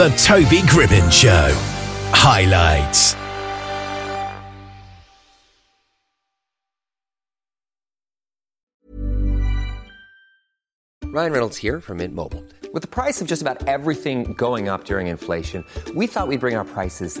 The Toby Gribbin Show. Highlights. Ryan Reynolds here from Mint Mobile. With the price of just about everything going up during inflation, we thought we'd bring our prices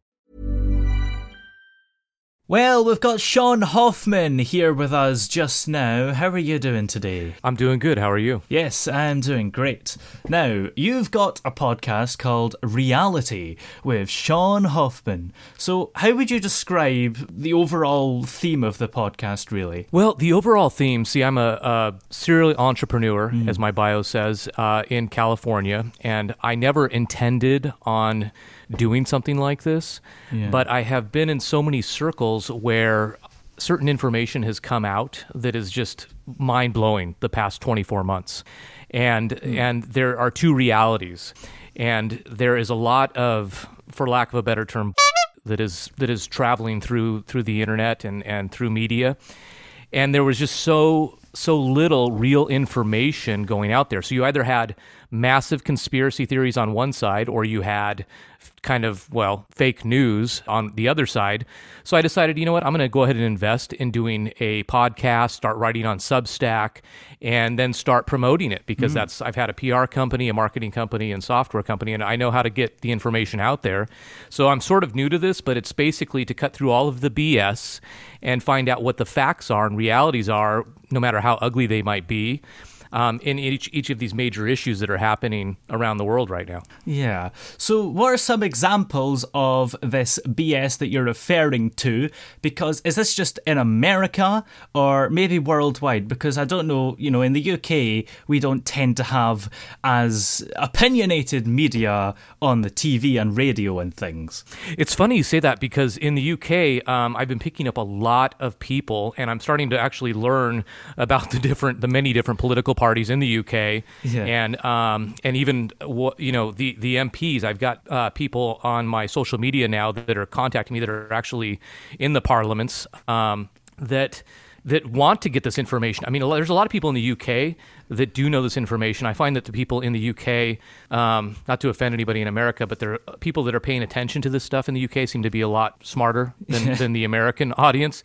Well, we've got Sean Hoffman here with us just now. How are you doing today? I'm doing good. How are you? Yes, I'm doing great. Now, you've got a podcast called Reality with Sean Hoffman. So, how would you describe the overall theme of the podcast, really? Well, the overall theme see, I'm a, a serial entrepreneur, as my bio says, uh, in California, and I never intended on doing something like this, Yeah. but I have been in so many circles where certain information has come out that is just mind blowing the past 24 months. And, hmm. and there are two realities. And there is a lot of, for lack of a better term, that is that is traveling through through the internet and, and through media. And there was just so so little real information going out there. So you either had massive conspiracy theories on one side or you had kind of well fake news on the other side. So i decided you know what i'm going to go ahead and invest in doing a podcast start writing on substack and then start promoting it because mm-hmm. that's i've had a pr company a marketing company and software company and i know how to get the information out there. So i'm sort of new to this but it's basically to cut through all of the bs and find out what the facts are and realities are no matter how ugly they might be um, in each each of these major issues that are happening around the world right now. Yeah. So, what are some examples of this BS that you're referring to? Because is this just in America or maybe worldwide? Because I don't know, you know, in the UK, we don't tend to have as opinionated media on the TV and radio and things. It's funny you say that because in the UK, um, I've been picking up a lot of people, and I'm starting to actually learn about the different, the many different political parties in the UK, Yeah. and um, and even you know the the MPs. I've got uh, people on my social media now that are contacting me that are actually in the parliaments um, that that want to get this information. I mean, there's a lot of people in the UK that do know this information. I find that the people in the UK, um, not to offend anybody in America, but there are people that are paying attention to this stuff in the UK seem to be a lot smarter than, than the American audience.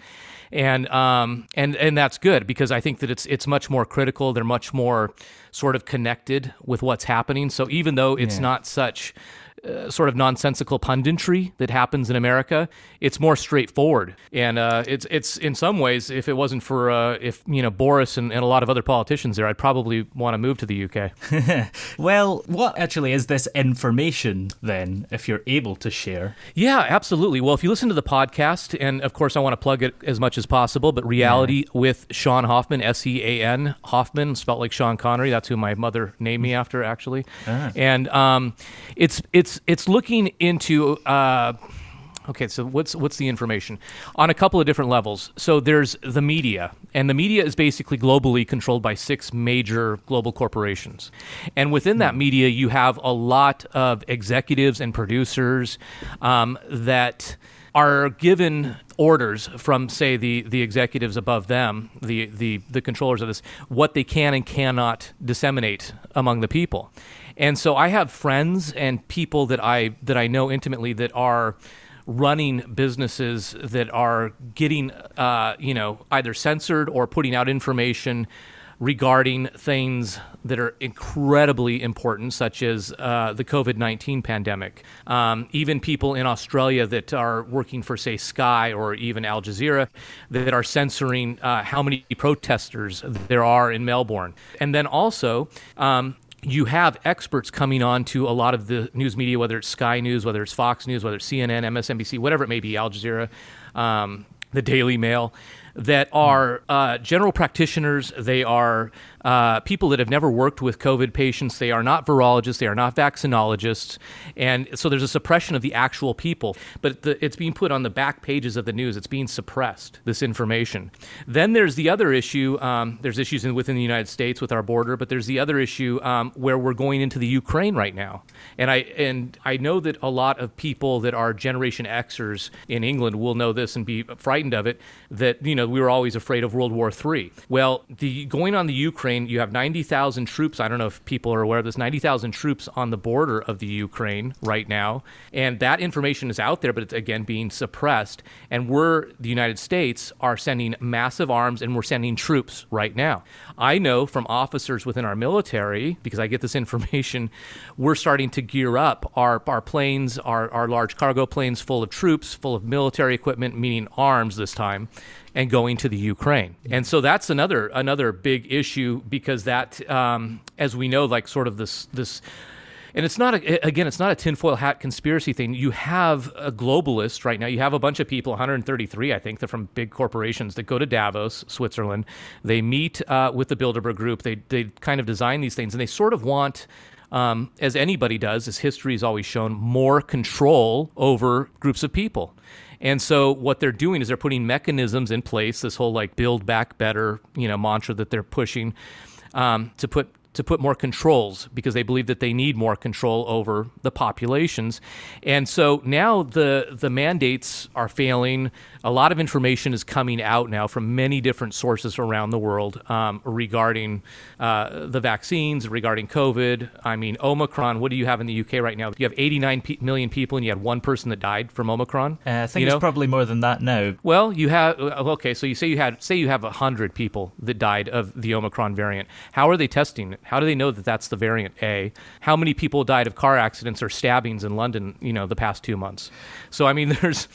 And um, and and that's good because I think that it's it's much more critical. They're much more sort of connected with what's happening. So even though it's not such uh, sort of nonsensical punditry that happens in America. It's more straightforward, and uh, it's it's in some ways, if it wasn't for uh, if you know Boris and, and a lot of other politicians there, I'd probably want to move to the UK. Well, what actually is this information then, if you're able to share? yeah, absolutely. Well, if you listen to the podcast, and of course I want to plug it as much as possible, but Reality with Sean Hoffman, S E A N Hoffman, spelled like Sean Connery. That's who my mother named me after, actually. And um, it's it's it's looking into. Uh, Okay, so what's what's the information on a couple of different levels? So there's the media, and the media is basically globally controlled by six major global corporations, and within that media, you have a lot of executives and producers um, that are given orders from say the the executives above them the the the controllers of this what they can and cannot disseminate among the people. And so i have friends and people that i that i know intimately that are running businesses that are getting uh, you know either censored or putting out information regarding things that are incredibly important, such as uh, the COVID 19 pandemic. Um, even people in Australia that are working for, say, Sky or even Al Jazeera that are censoring uh, how many protesters there are in Melbourne. And then also, um, you have experts coming on to a lot of the news media, whether it's Sky News, whether it's Fox News, whether it's CNN, MSNBC, whatever it may be, Al Jazeera, um, the Daily Mail, that are uh, general practitioners. They are uh, people that have never worked with COVID patients. They are not virologists. They are not vaccinologists. And so there's a suppression of the actual people. But the, it's being put on the back pages of the news. It's being suppressed, this information. Then there's the other issue. Um, there's issues in, within the United States with our border, but there's the other issue um, where we're going into the Ukraine right now. And I, and I know that a lot of people that are Generation Xers in England will know this and be frightened of it, that, you know, we were always afraid of World War III. Well, the going on the Ukraine Ukraine. You have 90,000 troops. I don't know if people are aware of this 90,000 troops on the border of the Ukraine right now. And that information is out there, but it's again being suppressed. And we're, the United States, are sending massive arms and we're sending troops right now. I know from officers within our military, because I get this information, we're starting to gear up our, our planes, our, our large cargo planes full of troops, full of military equipment, meaning arms this time and going to the Ukraine. And so that's another another big issue because that, um, as we know, like sort of this this. And it's not a, again, it's not a tinfoil hat conspiracy thing. You have a globalist right now. You have a bunch of people, 133, I think, they're from big corporations that go to Davos, Switzerland. They meet uh, with the Bilderberg Group. They they kind of design these things, and they sort of want um, as anybody does, as history has always shown, more control over groups of people. And so what they're doing is they're putting mechanisms in place, this whole like build back better, you know, mantra that they're pushing um, to put to put more controls because they believe that they need more control over the populations. And so now the the mandates are failing. A lot of information is coming out now from many different sources around the world um, regarding uh, the vaccines, regarding COVID. I mean, Omicron. What do you have in the UK right now? You have 89 p- million people, and you had one person that died from Omicron. Uh, I think you it's know? probably more than that now. Well, you have uh, okay. So you say you had say you have hundred people that died of the Omicron variant. How are they testing it? How do they know that that's the variant A? How many people died of car accidents or stabbings in London? You know, the past two months. So I mean, there's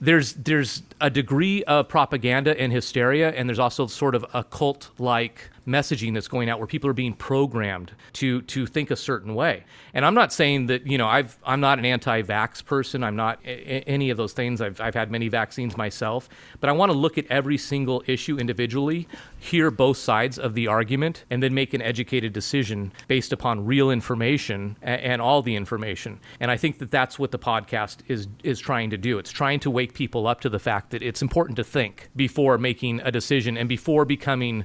there's there's a degree of propaganda and hysteria, and there's also sort of a cult like messaging that's going out where people are being programmed to to think a certain way. And I'm not saying that you know I've I'm not an anti-vax person. I'm not a- any of those things. I've I've had many vaccines myself, but I want to look at every single issue individually, hear both sides of the argument, and then make an educated decision based upon real information and, and all the information. And I think that that's what the podcast is is trying to do. It's trying to wake people up to the fact that it's important to think before making a decision and before becoming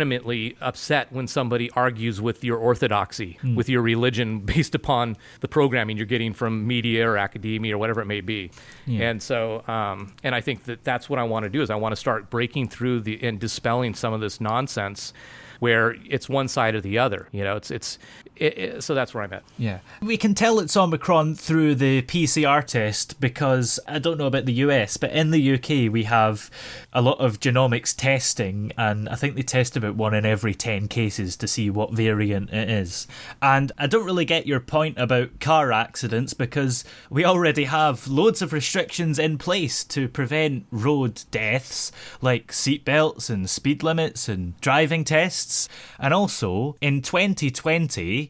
vehemently upset when somebody argues with your orthodoxy, with your religion based upon the programming you're getting from media or academia or whatever it may be. And so, um, and I think that that's what I want to do is I want to start breaking through the and dispelling some of this nonsense where it's one side or the other. You know, it's it's it, it, so that's where I'm at. Yeah. We can tell it's Omicron through the PCR test because I don't know about the US, but in the UK we have a lot of genomics testing, and I think they test about one in every 10 cases to see what variant it is. And I don't really get your point about car accidents because we already have loads of restrictions in place to prevent road deaths, like seatbelts and speed limits and driving tests. And also, in 2020,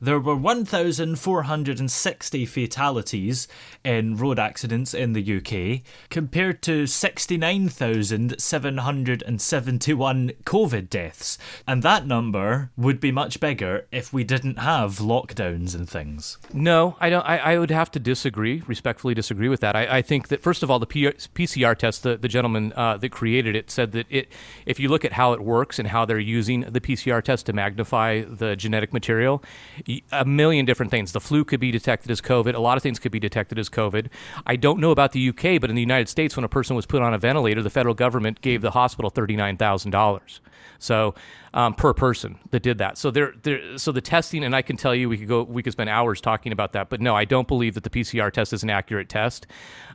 there were 1,460 fatalities in road accidents in the UK, compared to 69,771 COVID deaths. And that number would be much bigger if we didn't have lockdowns and things. No, I don't. I, I would have to disagree, respectfully disagree with that. I, I think that first of all, the P- PCR test, the, the gentleman uh, that created it said that it, if you look at how it works and how they're using the PCR test to magnify the genetic material, a million different things. The flu could be detected as COVID. A lot of things could be detected as COVID. I don't know about the UK, but in the United States, when a person was put on a ventilator, the federal government gave the hospital thirty nine thousand dollars. So um, per person that did that. So there, so the testing, and I can tell you, we could go, we could spend hours talking about that. But no, I don't believe that the PCR test is an accurate test.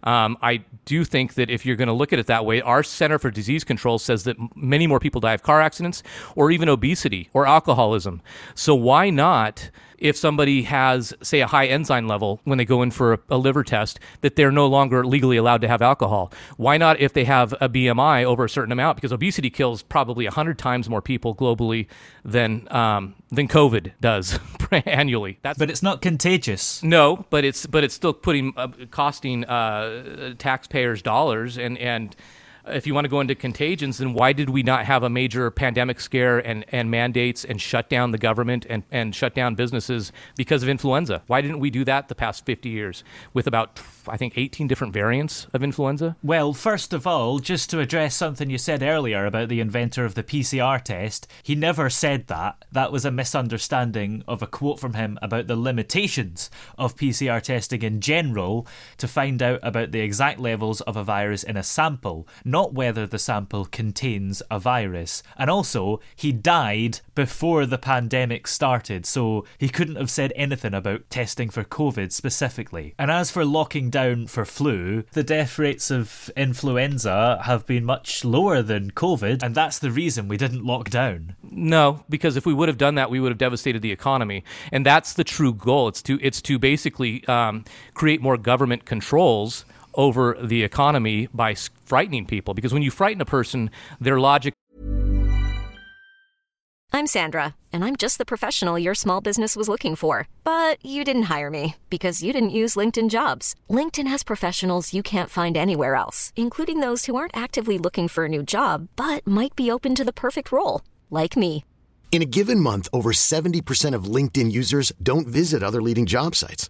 Um, I do think that if you're going to look at it that way, our Center for Disease Control says that many more people die of car accidents or even obesity or alcoholism. So why not? If somebody has, say, a high enzyme level when they go in for a, a liver test, that they're no longer legally allowed to have alcohol. Why not if they have a BMI over a certain amount? Because obesity kills probably 100 times more people globally than, um, than COVID does annually. That's, but it's not contagious. No, but it's, but it's still putting, uh, costing uh, taxpayers dollars and, and if you want to go into contagions, then why did we not have a major pandemic scare and, and mandates and shut down the government and, and shut down businesses because of influenza? Why didn't we do that the past 50 years with about, I think, 18 different variants of influenza? Well, first of all, just to address something you said earlier about the inventor of the PCR test, he never said that. That was a misunderstanding of a quote from him about the limitations of PCR testing in general to find out about the exact levels of a virus in a sample not whether the sample contains a virus. And also, he died before the pandemic started, so he couldn't have said anything about testing for COVID specifically. And as for locking down for flu, the death rates of influenza have been much lower than COVID, and that's the reason we didn't lock down. No, because if we would have done that, we would have devastated the economy, and that's the true goal. It's to it's to basically um, create more government controls over the economy by frightening people. Because when you frighten a person, their logic. I'm Sandra, and I'm just the professional your small business was looking for. But you didn't hire me because you didn't use LinkedIn jobs. LinkedIn has professionals you can't find anywhere else, including those who aren't actively looking for a new job but might be open to the perfect role, like me. In a given month, over 70% of LinkedIn users don't visit other leading job sites.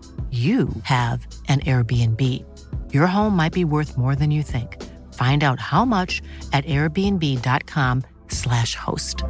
you have an Airbnb. Your home might be worth more than you think. Find out how much at airbnb.com/slash host.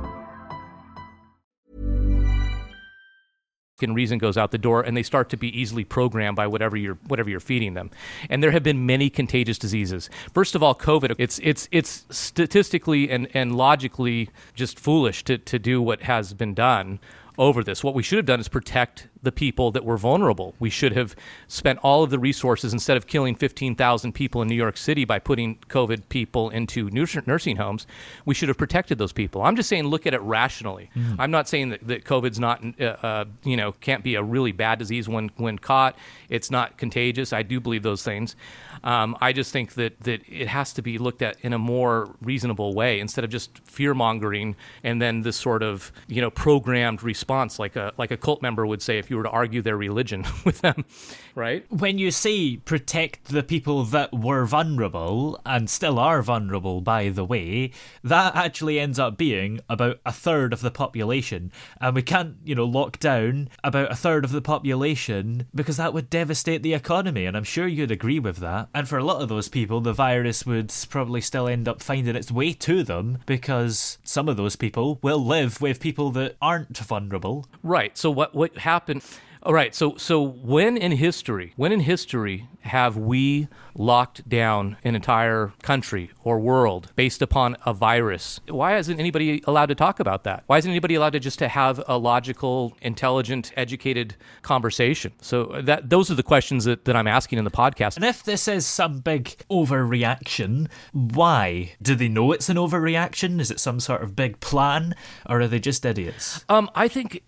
And reason goes out the door, and they start to be easily programmed by whatever you're whatever you're feeding them. And there have been many contagious diseases. First of all, COVID. It's it's it's statistically and, and logically just foolish to, to do what has been done over this. What we should have done is protect the people that were vulnerable. We should have spent all of the resources instead of killing 15,000 people in New York City by putting COVID people into nursing homes. We should have protected those people. I'm just saying, look at it rationally. Mm. I'm not saying that, that COVID's not, uh, uh, you know, can't be a really bad disease when when caught. It's not contagious. I do believe those things. Um, I just think that that it has to be looked at in a more reasonable way instead of just fear mongering and then this sort of you know programmed response like a like a cult member would say if you were to argue their religion with them, right? When you say protect the people that were vulnerable and still are vulnerable, by the way, that actually ends up being about a third of the population. And we can't, you know, lock down about a third of the population because that would devastate the economy. And I'm sure you'd agree with that. And for a lot of those people, the virus would probably still end up finding its way to them because some of those people will live with people that aren't vulnerable. Right. So what what happened All right. So, so when in history, when in history have we locked down an entire country or world based upon a virus? Why isn't anybody allowed to talk about that? Why isn't anybody allowed to just to have a logical, intelligent, educated conversation? So that those are the questions that, that I'm asking in the podcast. And if this is some big overreaction, why? Do they know it's an overreaction? Is it some sort of big plan, or are they just idiots? Um, I think.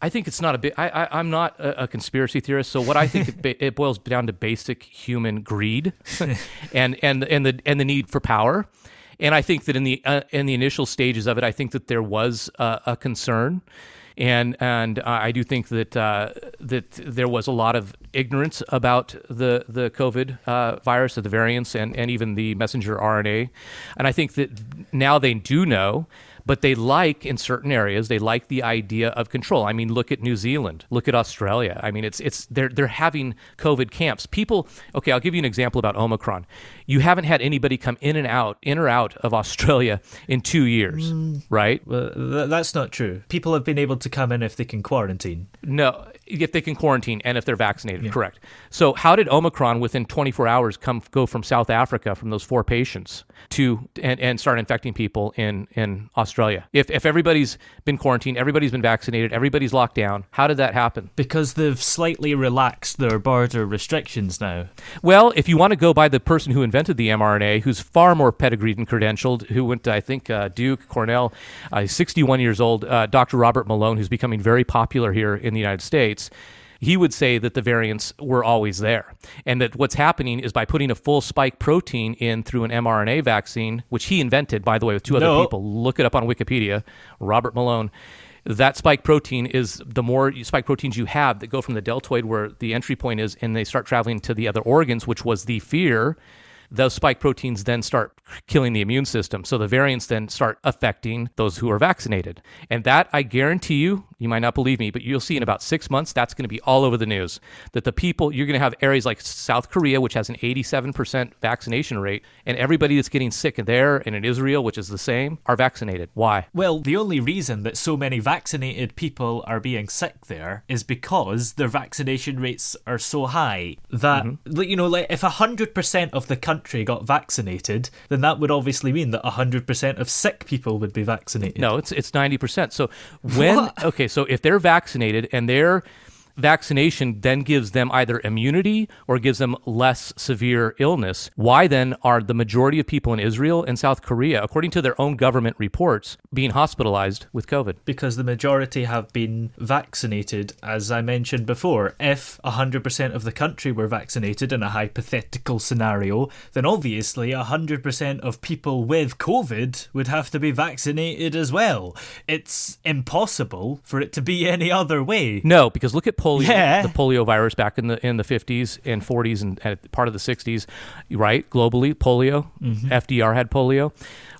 I think it's not a bit. I, I, am not a, a, conspiracy theorist, so what I think it, it, boils down to basic human greed, and and and the and the need for power. And I think that in the uh, in the initial stages of it, I think that there was uh, a concern, and and I do think that uh, that there was a lot of ignorance about the the COVID uh, virus, the variants, and and even the messenger RNA. And I think that now they do know but they like in certain areas they like the idea of control. I mean, look at New Zealand, look at Australia. I mean, it's it's they're they're having COVID camps. People, okay, I'll give you an example about Omicron. You haven't had anybody come in and out, in or out of Australia in two years, mm. right? Well, th- that's not true. People have been able to come in if they can quarantine. No, if they can quarantine and if they're vaccinated, yeah. correct. So, how did Omicron within 24 hours come go from South Africa from those four patients to and, and start infecting people in in Australia? If if everybody's been quarantined, everybody's been vaccinated, everybody's locked down, how did that happen? Because they've slightly relaxed their border restrictions now. Well, if you want to go by the person who invented the mRNA, who's far more pedigreed and credentialed, who went to, I think, uh, Duke, Cornell. Uh, he's 61 years old. Uh, Dr. Robert Malone, who's becoming very popular here in the United States he would say that the variants were always there. And that what's happening is by putting a full spike protein in through an mRNA vaccine, which he invented, by the way, with two other no. people. Look it up on Wikipedia, Robert Malone that spike protein is the more spike proteins you have that go from the deltoid where the entry point is and they start traveling to the other organs which was the fear those spike proteins then start killing the immune system. So the variants then start affecting those who are vaccinated. And that, I guarantee you, you might not believe me, but you'll see in about six months, that's going to be all over the news. That the people, you're going to have areas like South Korea, which has an 87% vaccination rate, and everybody that's getting sick there and in Israel, which is the same, are vaccinated. Why? Well, the only reason that so many vaccinated people are being sick there is because their vaccination rates are so high that, mm-hmm. you know, like if 100% of the country got vaccinated, then that would obviously mean that 100% of sick people would be vaccinated. No, it's, it's 90%. So when, what? okay, so if they're vaccinated and they're vaccination then gives them either immunity or gives them less severe illness. Why then are the majority of people in Israel and South Korea, according to their own government reports, being hospitalized with COVID? Because the majority have been vaccinated, as I mentioned before. If 100% of the country were vaccinated in a hypothetical scenario, then obviously 100% of people with COVID would have to be vaccinated as well. It's impossible for it to be any other way. No, because look at polio, yeah. the polio virus back in the in the 50s and 40s and, and part of the 60s, right? Globally, polio. Mm-hmm. FDR had polio.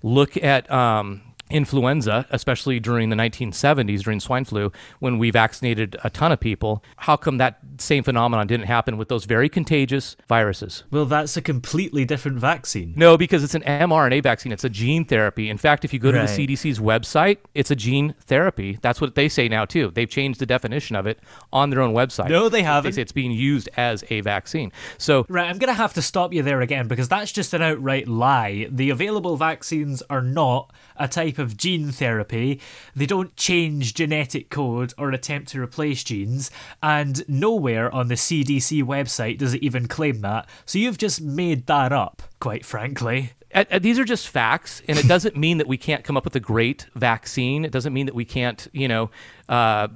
Look at um, influenza, especially during the 1970s during swine flu, when we vaccinated a ton of people. How come that same phenomenon didn't happen with those very contagious viruses? Well, that's a completely different vaccine. No, because it's an mRNA vaccine. It's a gene therapy. In fact, if you go to right. the CDC's website, it's a gene therapy. That's what they say now too. They've changed the definition of it on their own website. No, they haven't. They say it's being used as a vaccine. So right, I'm going to have to stop you there again because that's just an outright lie. The available vaccines are not a type of gene therapy. They don't change genetic code or attempt to replace genes, and nowhere on the CDC website does it even claim that. So you've just made that up, quite frankly. These are just facts, and it doesn't mean that we can't come up with a great vaccine. It doesn't mean that we can't, you know, uh,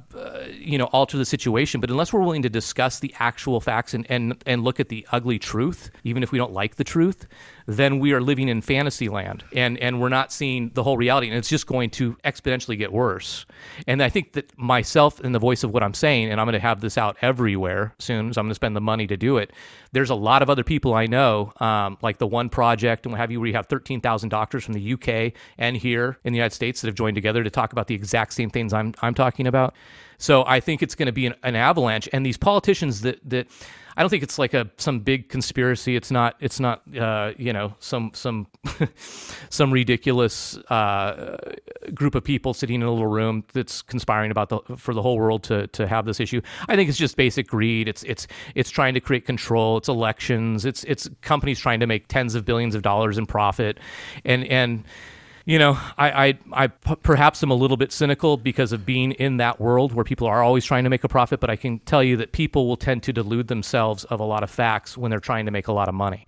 you know, alter the situation. But unless we're willing to discuss the actual facts and, and, and look at the ugly truth, even if we don't like the truth, then we are living in fantasy land and, and we're not seeing the whole reality. And it's just going to exponentially get worse. And I think that myself and the voice of what I'm saying, and I'm going to have this out everywhere soon, so I'm going to spend the money to do it. There's a lot of other people I know, um, like the One Project and what have you, where you have 13,000 doctors from the UK and here in the United States that have joined together to talk about the exact same things I'm, I'm talking about. So I think it's going to be an, an avalanche. And these politicians that that I don't think it's like a some big conspiracy. It's not. It's not. Uh, you know, some some some ridiculous uh, group of people sitting in a little room that's conspiring about the for the whole world to to have this issue. I think it's just basic greed. It's it's it's trying to create control. It's elections. It's it's companies trying to make tens of billions of dollars in profit, and and you know, I, I, I p- perhaps am a little bit cynical because of being in that world where people are always trying to make a profit. But I can tell you that people will tend to delude themselves of a lot of facts when they're trying to make a lot of money.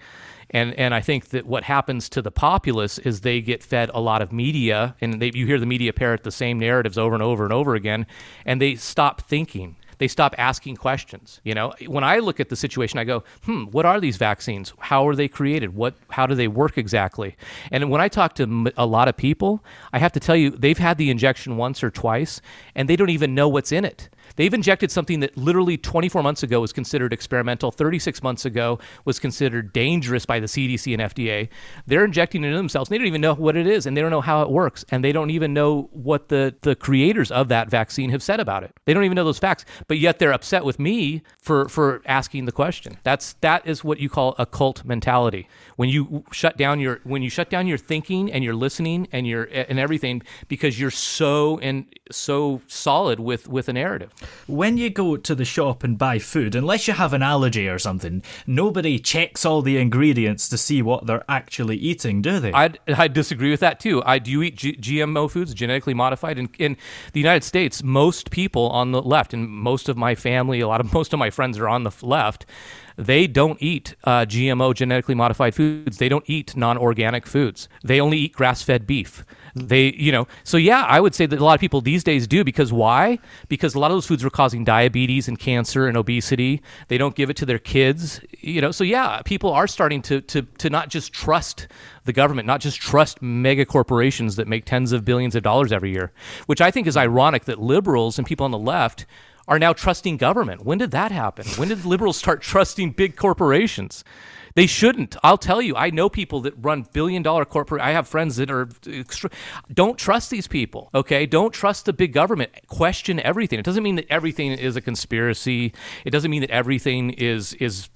And, and I think that what happens to the populace is they get fed a lot of media, and they, you hear the media parrot the same narratives over and over and over again, and they stop thinking they stop asking questions. You know, when I look at the situation, I go, hmm, what are these vaccines? How are they created? What, how do they work exactly? And when I talk to a lot of people, I have to tell you, they've had the injection once or twice, and they don't even know what's in it. They've injected something that literally 24 months ago was considered experimental, 36 months ago was considered dangerous by the CDC and FDA. They're injecting it in themselves. They don't even know what it is, and they don't know how it works, and they don't even know what the, the creators of that vaccine have said about it. They don't even know those facts, but yet they're upset with me for, for asking the question. That's that is what you call a cult mentality. When you shut down your when you shut down your thinking and your listening and your and everything because you're so and so solid with with a narrative. When you go to the shop and buy food, unless you have an allergy or something, nobody checks all the ingredients to see what they're actually eating, do they? I I disagree with that too. I do you eat G- GMO foods, genetically modified, in in the United States. Most people on the left, and most of my family, a lot of most of my friends are on the left they don't eat uh, GMO genetically modified foods. They don't eat non-organic foods. They only eat grass-fed beef. They, you know, so yeah, I would say that a lot of people these days do because why? Because a lot of those foods are causing diabetes and cancer and obesity. They don't give it to their kids, you know. So yeah, people are starting to to to not just trust the government, not just trust mega corporations that make tens of billions of dollars every year, which I think is ironic that liberals and people on the left are now trusting government. When did that happen? When did liberals start trusting big corporations? They shouldn't. I'll tell you, I know people that run billion dollar corporate. I have friends that are. Don't trust these people. Okay, don't trust the big government. Question everything. It doesn't mean that everything is a conspiracy. It doesn't mean that everything is is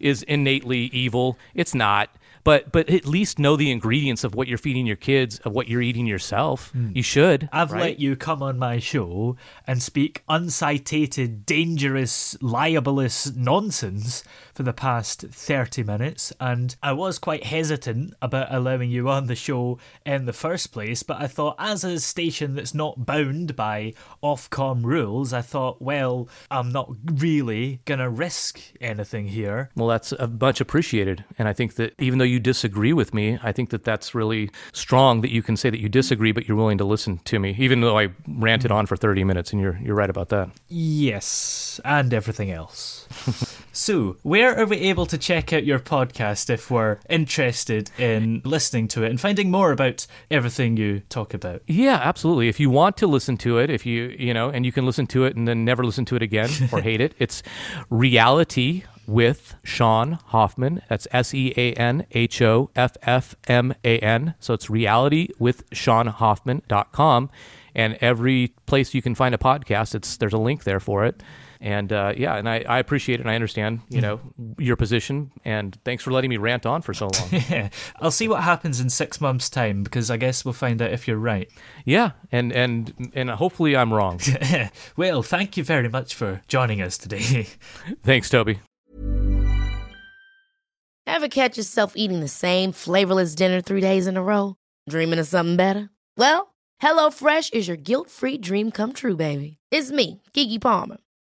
is innately evil. It's not but but at least know the ingredients of what you're feeding your kids, of what you're eating yourself. Mm. You should. I've right? let you come on my show and speak uncitated, dangerous, libelous nonsense for the past 30 minutes, and I was quite hesitant about allowing you on the show in the first place, but I thought, as a station that's not bound by Ofcom rules, I thought, well, I'm not really going to risk anything here. Well, that's uh, much appreciated, and I think that even though you disagree with me, I think that that's really strong that you can say that you disagree, but you're willing to listen to me, even though I ranted on for 30 minutes, and you're, you're right about that. Yes, and everything else. so, where are we able to check out your podcast if we're interested in listening to it and finding more about everything you talk about? Yeah, absolutely. If you want to listen to it, if you, you know, and you can listen to it and then never listen to it again or hate it, it's reality with Sean Hoffman. That's S E A N H O F F M A N. So it's reality with SeanHoffman.com. And every place you can find a podcast, it's there's a link there for it. And uh, yeah, and I, I appreciate it and I understand, you know, your position. And thanks for letting me rant on for so long. yeah. I'll see what happens in six months' time because I guess we'll find out if you're right. Yeah, and and and hopefully I'm wrong. well, thank you very much for joining us today. thanks, Toby. Ever catch yourself eating the same flavorless dinner three days in a row? Dreaming of something better? Well, HelloFresh is your guilt-free dream come true, baby. It's me, Keke Palmer.